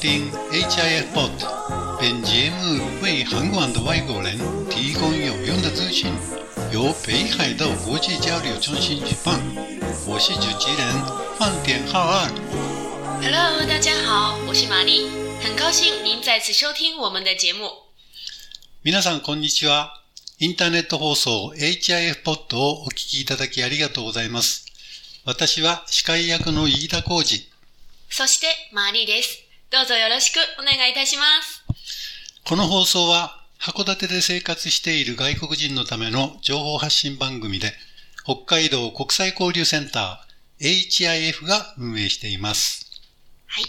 听 HIF Pod。本节目为韩广的外国人提供有用的资讯，由北海道国际交流中心举办。我是主持人饭田浩二。Hello，大家好，我是玛丽，很高兴您再次收听我们的节目。皆さんこんにちは。インターネット放送 HIF ポッドをお聞きいただきありがとうございます。私は司会役の飯田浩二。そしてマーリーです。どうぞよろしくお願いいたします。この放送は函館で生活している外国人のための情報発信番組で、北海道国際交流センター HIF が運営しています。はい。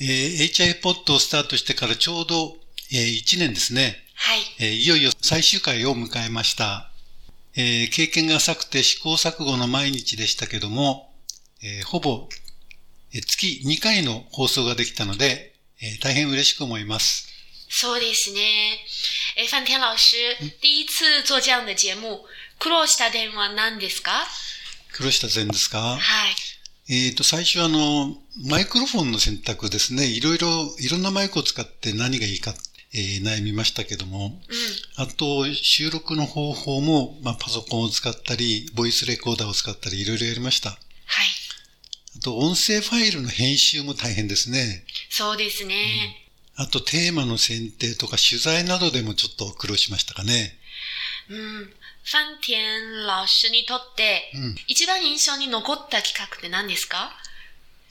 えー HIF ポッドをスタートしてからちょうど、え1年ですね。はい。えーいよいよ最終回を迎えました。えー経験が浅くて試行錯誤の毎日でしたけども、えーほぼ、えー月2回の放送ができたので、えー大変嬉しく思います。そうですね。え、范田老师，第一次做这样的节目、苦労した点は何ですか？黒下さんですか？はい。えっ、と、最初はあの、マイクロフォンの選択ですね。いろいろ、いろんなマイクを使って何がいいか、えー悩みましたけども、うん。あと、収録の方法も、まあ、パソコンを使ったり、ボイスレコーダーを使ったり、いろいろやりました。はい。あと、音声ファイルの編集も大変ですね。そうですね。あと、テーマの選定とか取材などでもちょっと苦労しましたかね。うん。范田老師にとって、うん。一番印象に残った企画って何ですか？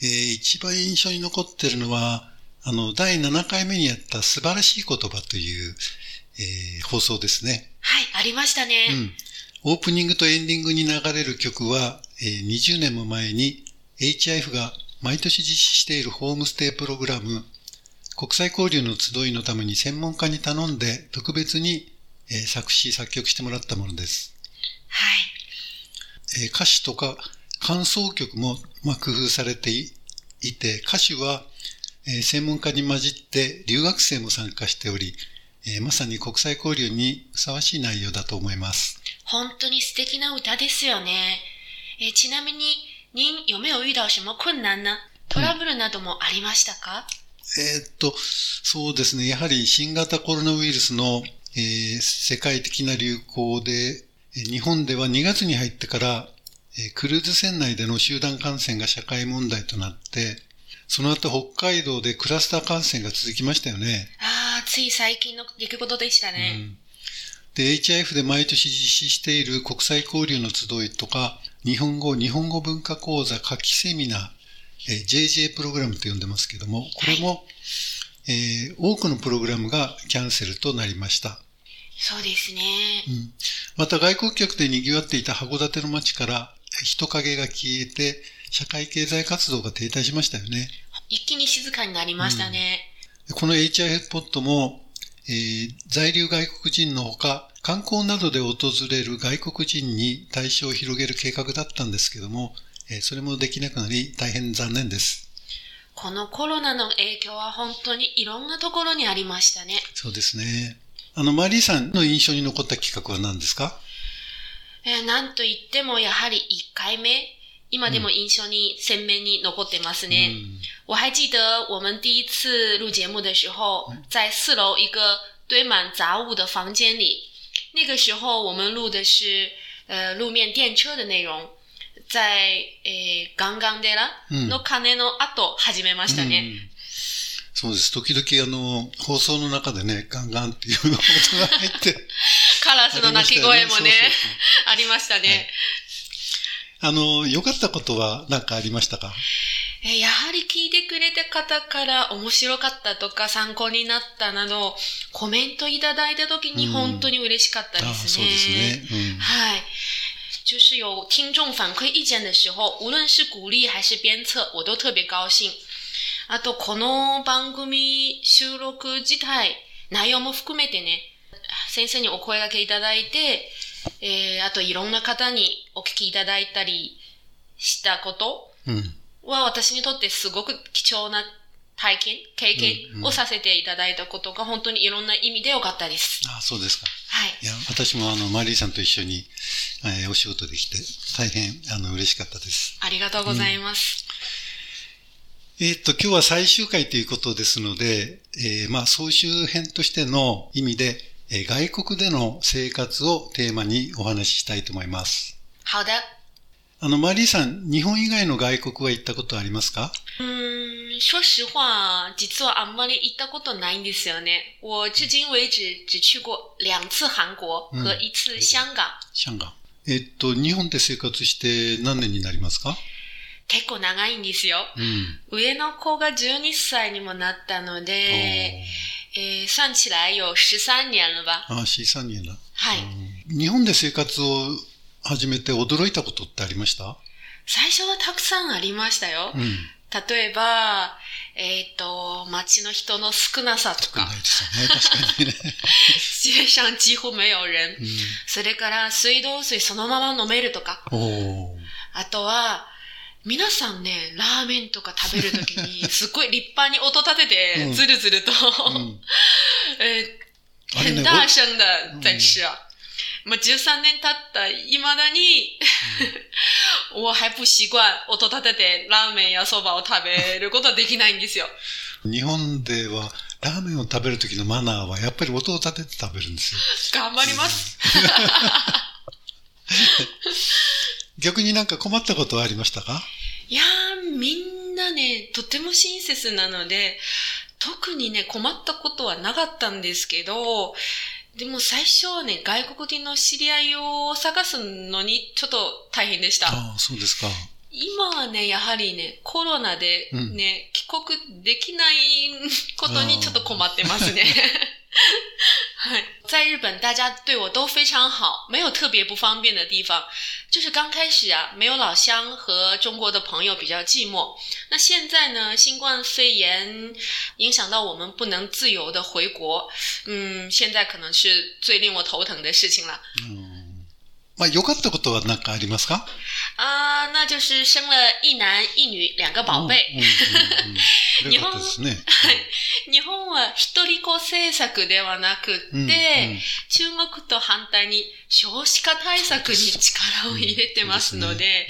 えー一番印象に残ってるのは、あの、第7回目にやった素晴らしい言葉という、えー放送ですね。はい、ありましたね。うん。オープニングとエンディングに流れる曲は、えー20年も前に HIF が毎年実施しているホームステイプログラム、国際交流の集いのために専門家に頼んで特別に、えー作詞作曲してもらったものです。はい。えー歌詞とか感想曲も、まあ、工夫されていいて、歌詞は、えー専門家に混じって留学生も参加しており、えーまさに国際交流にふさわしい内容だと思います。本当に素敵な歌ですよね。えーちなみに、您有没有遇到什么困難なトラブルなどもありましたか、えーっと、そうですね。やはり新型コロナウイルスの、えー世界的な流行で、えー日本では2月に入ってから、えークルーズ船内での集団感染が社会問題となって、その後北海道でクラスター感染が続きましたよね。ああ、つい最近の出来事でしたうね。んで、HIF で毎年実施している国際交流の集いとか、日本語、日本語文化講座夏季セミナー、えー JJ プログラムと呼んでますけども、これも、えー多くのプログラムがキャンセルとなりました。そうですね。うんまた外国客で賑わっていた函館の街から人影が消えて、社会経済活動が停滞しましたよね。一気に静かになりましたね。この HIF ポットも、えー在留外国人のほか、観光などで訪れる外国人に対象を広げる計画だったんですけども、えーそれもできなくなり大変残念です。このコロナの影響は本当にいろんなところにありましたね。そうですね。あの、マリーさんの印象に残った企画は何ですか？えーなんと言ってもやはり1回目、今でも印象に鮮明に残ってますね。我还记得我们第一次录节目的时候，在四楼一个堆满杂物的房间里。那个时候我们录的是呃路面电车的内容，在诶刚刚でらうんの鐘の後始めましたね。うんそうです。時々あの、放送の中でね、ガンガンっていう音が入って、カラスの鳴き声もねありましたよねあの、良かったことは何かありましたか？えーやはり聞いてくれた方から面白かったとか参考になったなど、コメントいただいた時にうん本当に嬉しかったあですね。そうですね。うん嗨，就是有听众反馈意见的时候，无论是鼓励还是鞭策，我都特别高興。あと、この番組収録自体、内容も含めてね、先生にお声掛けいただいて、えー、あといろんな方にお聞きいただいたりしたことうん。は私にとってすごく貴重な体験、経験うんうんをさせていただいたことが本当にいろんな意味で良かったです。あそうですか。はい。いや、私もあの、マリーさんと一緒に、えーお仕事できて、大変、あの、嬉しかったです。ありがとうございます。えーっと、今日は最終回ということですので、えーまあ、総集編としての意味で、えー外国での生活をテーマにお話ししたいと思います。好的。あの、マリーさん、日本以外の外国は行ったことありますか？うん、说实話、実はあんまり行ったことないんですよね。我至今为止只去过两次韓国和一次香港。シャンガン。えーっと、日本で生活して何年になりますか？結構長いんですよ。うん。上の子が12歳にもなったので、えー算起来有13年了吧？ああ、C3 年だ。はい。日本で生活を始めて驚いたことってありました？最初はたくさんありましたよ。うん。例えば、えっ、と、街の人の少なさとか少ない、ですよね。確かにね。街上几乎没有人。うんそれから水道水そのまま飲めるとか。あとは、皆さんね、ラーメンとか食べるときに、すっごい立派に音立てうて、んずるずると、うん えーあれね很大声的在吃啊。まあ、13年経った未だに、我还不習慣音立ててラーメンやそばを食べることはできないんですよ。日本ではラーメンを食べる時のマナーはやっぱり音を立てて食べるんですよ。頑張ります。逆になんか困ったことはありましたか？いやー、みんなね、とても親切なので、特にね、困ったことはなかったんですけど、でも最初はね、外国人の知り合いを探すのにちょっと大変でした。ああ、そうですか。今はね、やはりね、コロナでうんね、帰国できないことにちょっと困ってますね。嗨，在日本，大家对我都非常好，没有特别不方便的地方。就是刚开始啊，没有老乡和中国的朋友比较寂寞。那现在呢，新冠肺炎影响到我们不能自由的回国，嗯，现在可能是最令我头疼的事情了。うんまあ、良かったことは何かありますか啊，那就是生了一男一女两个宝貝。うんう んうんうん良かったですね。日本は一人っ子政策ではなくって、うんうん。中国と反対に少子化対策に力を入れてますので、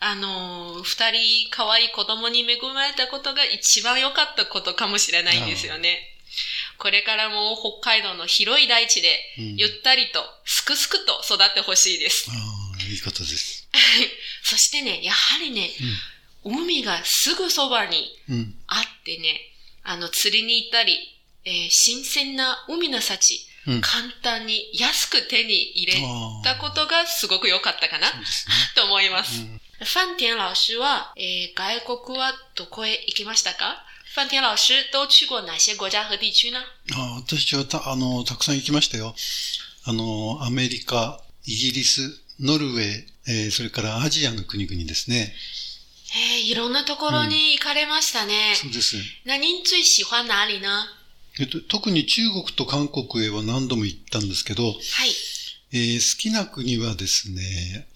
あの、二人可愛い子供に恵まれたことが一番良かったことかもしれないんですよね。これからも北海道の広い大地でうん。ゆったりとすくすくと育ってほしいです。ああ、いいことです。そしてね、やはりね、海がすぐそばにうん。うん。あってね、あの、釣りに行ったり、えー新鮮な海の幸、うん簡単に安く手に入れたことがすごく良かったかなね。と思います。うん范田老師は、えー外国はどこへ行きましたか？范田老師都去过哪些国家和地区呢？あ私はた、あの、たくさん行きましたよ。あの、アメリカ、イギリス、ノルウェー、えーそれからアジアの国々ですね。えーいろんなところに行かれましたね。そうです。那您最喜欢哪里呢えっと、特に中国と韓国へは何度も行ったんですけど、はい。えー好きな国はですね、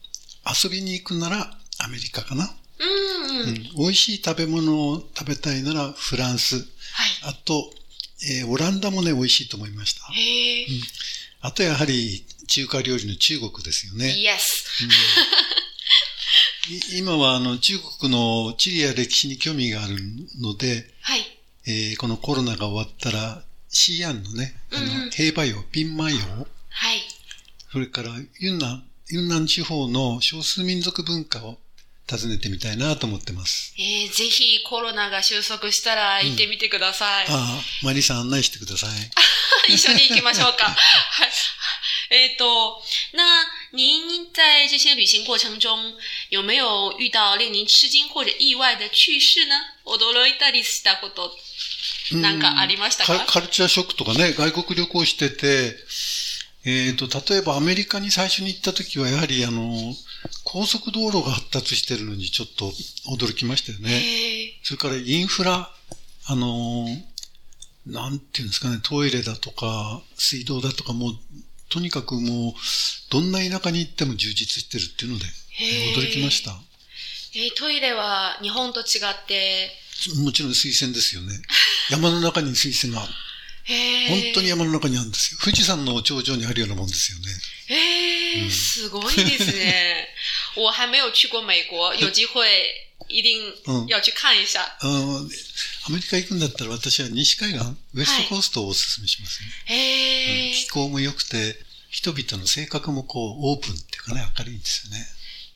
遊びに行くならアメリカかな。うん、うん。うん、美味しい食べ物を食べたいならフランス。はい。あと、えーオランダもね、美味しいと思いました。へえ。あとやはり中華料理の中国ですよね。Yes。い今はあの中国の地理や歴史に興味があるので、はい。えーこのコロナが終わったら、シアンのね、あうんうんの平和洋、ピンマイ洋、はい。それからユンナン、ユンナン地方の少数民族文化を訪ねてみたいなと思ってます。えーぜひコロナが収束したら行ってみてください。ああ、マリさん案内してください。一緒に行きましょうか。はい。えっと，那您在这些旅行过程中有没有遇到令您吃惊或者意外的趣事呢？驚いたりしたことなんかありましたか？カカルチャーショックとかね、外国旅行してて、えっ、と、例えばアメリカに最初に行った時は、やはりあの、高速道路が発達してるのにちょっと驚きましたよね。それからインフラ、あの、なんていうんですかね、トイレだとか、水道だとか、もう、とにかくもう、どんな田舎に行っても充実してるっていうので、驚きました。えートイレは日本と違って？もちろん水仙ですよね。山の中に水仙がある。へ本当に山の中にあるんですよ。富士山の頂上にあるようなもんですよね。えー、すごいですね。我还没有去过美国，有机会一定要去看一下。あのアメリカ行くんだったら私は西海岸、ウエストコーストをお勧めしますね。へー気候も良くて、人々の性格もこう、オープンっていうかね、明るいんですよね。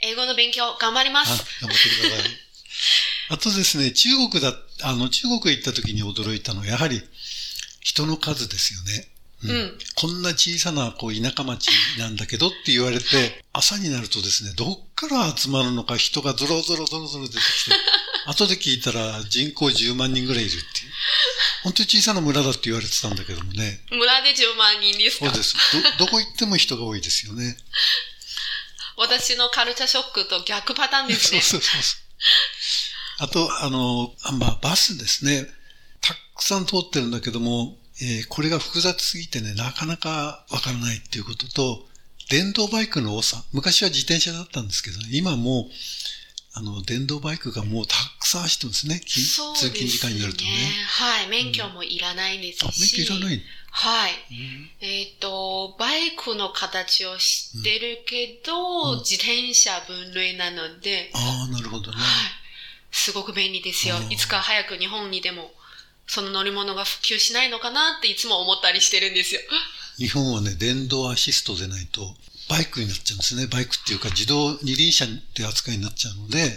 英語の勉強頑張りまあ、す。頑張ってください。あとですね、中国だ、あの、中国へ行った時に驚いたのは、やはり、人の数ですよね。うんこんな小さな、こう、田舎町なんだけどって言われて、朝になるとですね、どっから集まるのか人がゾロゾロゾロゾロ出てきて、後で聞いたら人口10万人ぐらいいるっていう。本当に小さな村だって言われてたんだけどもね。村で10万人ですか？そうです。ど、どこ行っても人が多いですよね。私のカルチャーショックと逆パターンですね。そうそうそう。あと、あの、あまあ、バスですね。たくさん通ってるんだけども、えーこれが複雑すぎてね、なかなかわからないっていうことと、電動バイクの多さ。昔は自転車だったんですけどね、今もう、あの、電動バイクがもうたくさん走ってますね。きそうですね。通勤時間になるとね。はい。免許もいらないですあ、免し。許いらない。はい。えっ、と、バイクの形を知ってるけど、うん自転車分類なので、ああ、なるほどね。はい。すごく便利ですよう。んいつか早く日本にでも、その乗り物が普及しないのかなっていつも思ったりしてるんですよ。日本はね、電動アシストでないと、バイクになっちゃうんですね。バイクっていうか自動二輪車って扱いになっちゃうので、はい。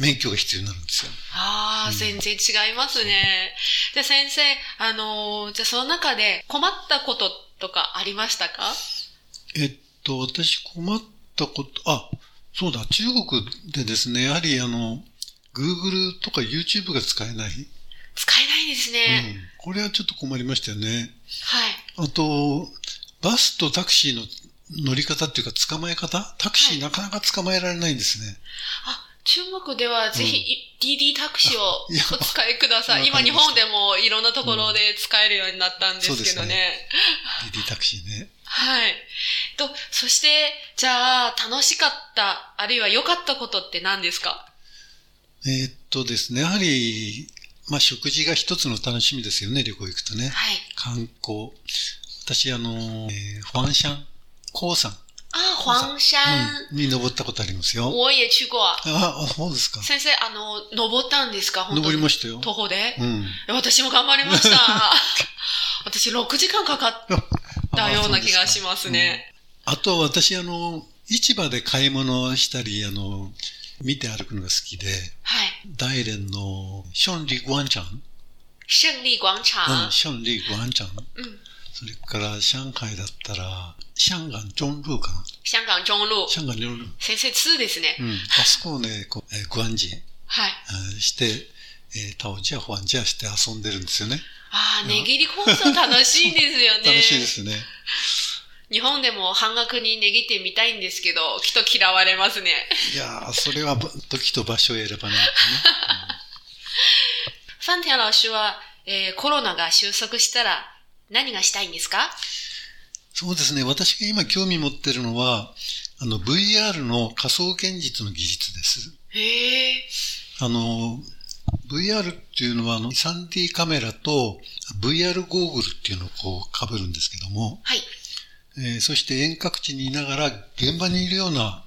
免許が必要になるんですよ。ああ、全然違いますね。じゃあ先生、あのーじゃあその中で困ったこととかありましたか？えっと、私困ったこと、あ、そうだ、中国でですね、やはりあの、Google とか YouTube が使えない。使えないですうね。ん。これはちょっと困りましたよね。はい。あと、バスとタクシーの乗り方っていうか捕まえ方？タクシーなかなか捕まえられないんですね。あ、中国ではぜひ、DD タクシーをお使いください。今日本でもいろんなところで使えるようになったんですけどそうですね。ね DD タクシーね。はい。と、そして、じゃあ、楽しかった、あるいは良かったことって何ですか？えーっとですね、やはり、まあ食事が一つの楽しみですよね、旅行行くとね。はい。観光。私、あの、えーファンシャン、黄山、あ、黄山。うん、に登ったことありますよ。我也去過。あ、あそうですか？先生、あの、登ったんですか？本当に登りましたよ。徒歩で、うん。私も頑張りました。私6時間かかったような気がしますね。あと私、あの、市場で買い物したり、あの、見て歩くのが好きで、はい。大連のションリグワンチャン、勝利廣うん、場。ションリグワンチャン、うん。それから上海だったら、シャンガンジョンルーかな？香港中路。シャンガンジョンルー。先生2ですね。うん。あそこをね、こう、えーグアンジはい。えーして、えータオジア、ホアンジアして遊んでるんですよね。ああ、値切りコース楽しいですよね。楽しいですね。日本でも半額に値切ってみたいんですけど、きっと嫌われますね。いやー、それはば時と場所を選ばないファンティア老師は、えーコロナが収束したら何がしたいんですか？そうですね。私が今興味持ってるのは、あの、VR の仮想現実の技術です。へえ。あの、VR っていうのは、あの、3D カメラと VR ゴーグルっていうのをこう被るんですけども、はい。えーそして遠隔地にいながら現場にいるような、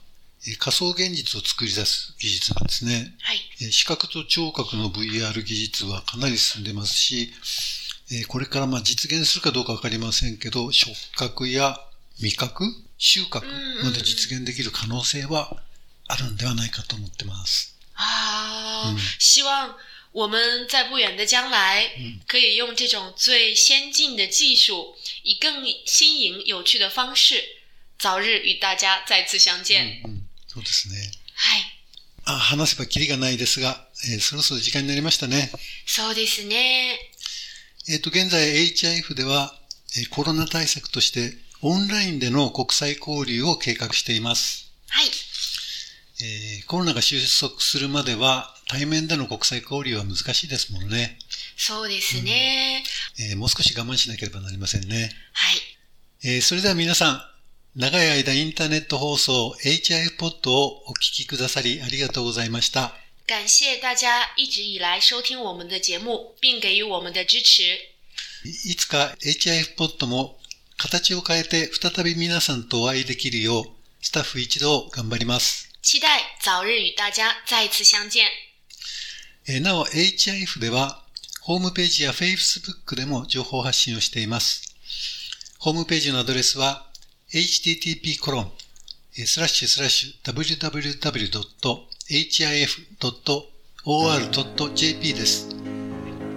えー仮想現実を作り出す技術なんですね。はい。えー視覚と聴覚の VR 技術はかなり進んでますし、えーこれからまあ実現するかどうかわかりませんけど、触覚や味覚、収穫まで実現できる可能性はあるんではないかと思ってます。啊，嗯希望我们在不远的将来嗯可以用这种最先进的技术，以更新颖有趣的方式，早日与大家再次相见。うん、そうですね。はい。あ話せばキリがないですが、えーそろそろ時間になりましたね。そうですね。えっ、と、現在 HIF では、えーコロナ対策としてオンラインでの国際交流を計画しています。はい。えーコロナが収束するまでは対面での国際交流は難しいですもんね。そうですね。えーもう少し我慢しなければなりませんね。はい。えーそれでは皆さん、長い間インターネット放送 HIF ポッドをお聞きくださりありがとうございました。感谢大家一直以来收听我们的节目，并给予我们的支持。いいつか HIF ポッドも形を変えて再び皆さんとお会いできるよう、スタッフ一同頑張ります。期待早日与大家再次相見。えーなお、HIF では、ホームページや Facebook でも情報発信をしています。ホームページのアドレスは、http コロン、スラッシュスラッシュ www.hif.or.jp です。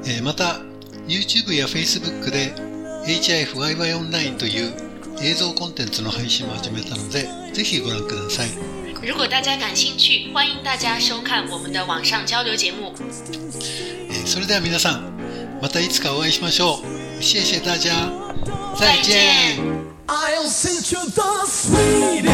えーまた、YouTube や Facebook で HIFYY オンラインという映像コンテンツの配信も始めたので、ぜひご覧ください。如果大家感兴趣，欢迎大家收看我们的网上交流节目。えーそれでは皆さん、またいつかお会いしましょう。谢谢大家。再再见见。I'll send you the sweet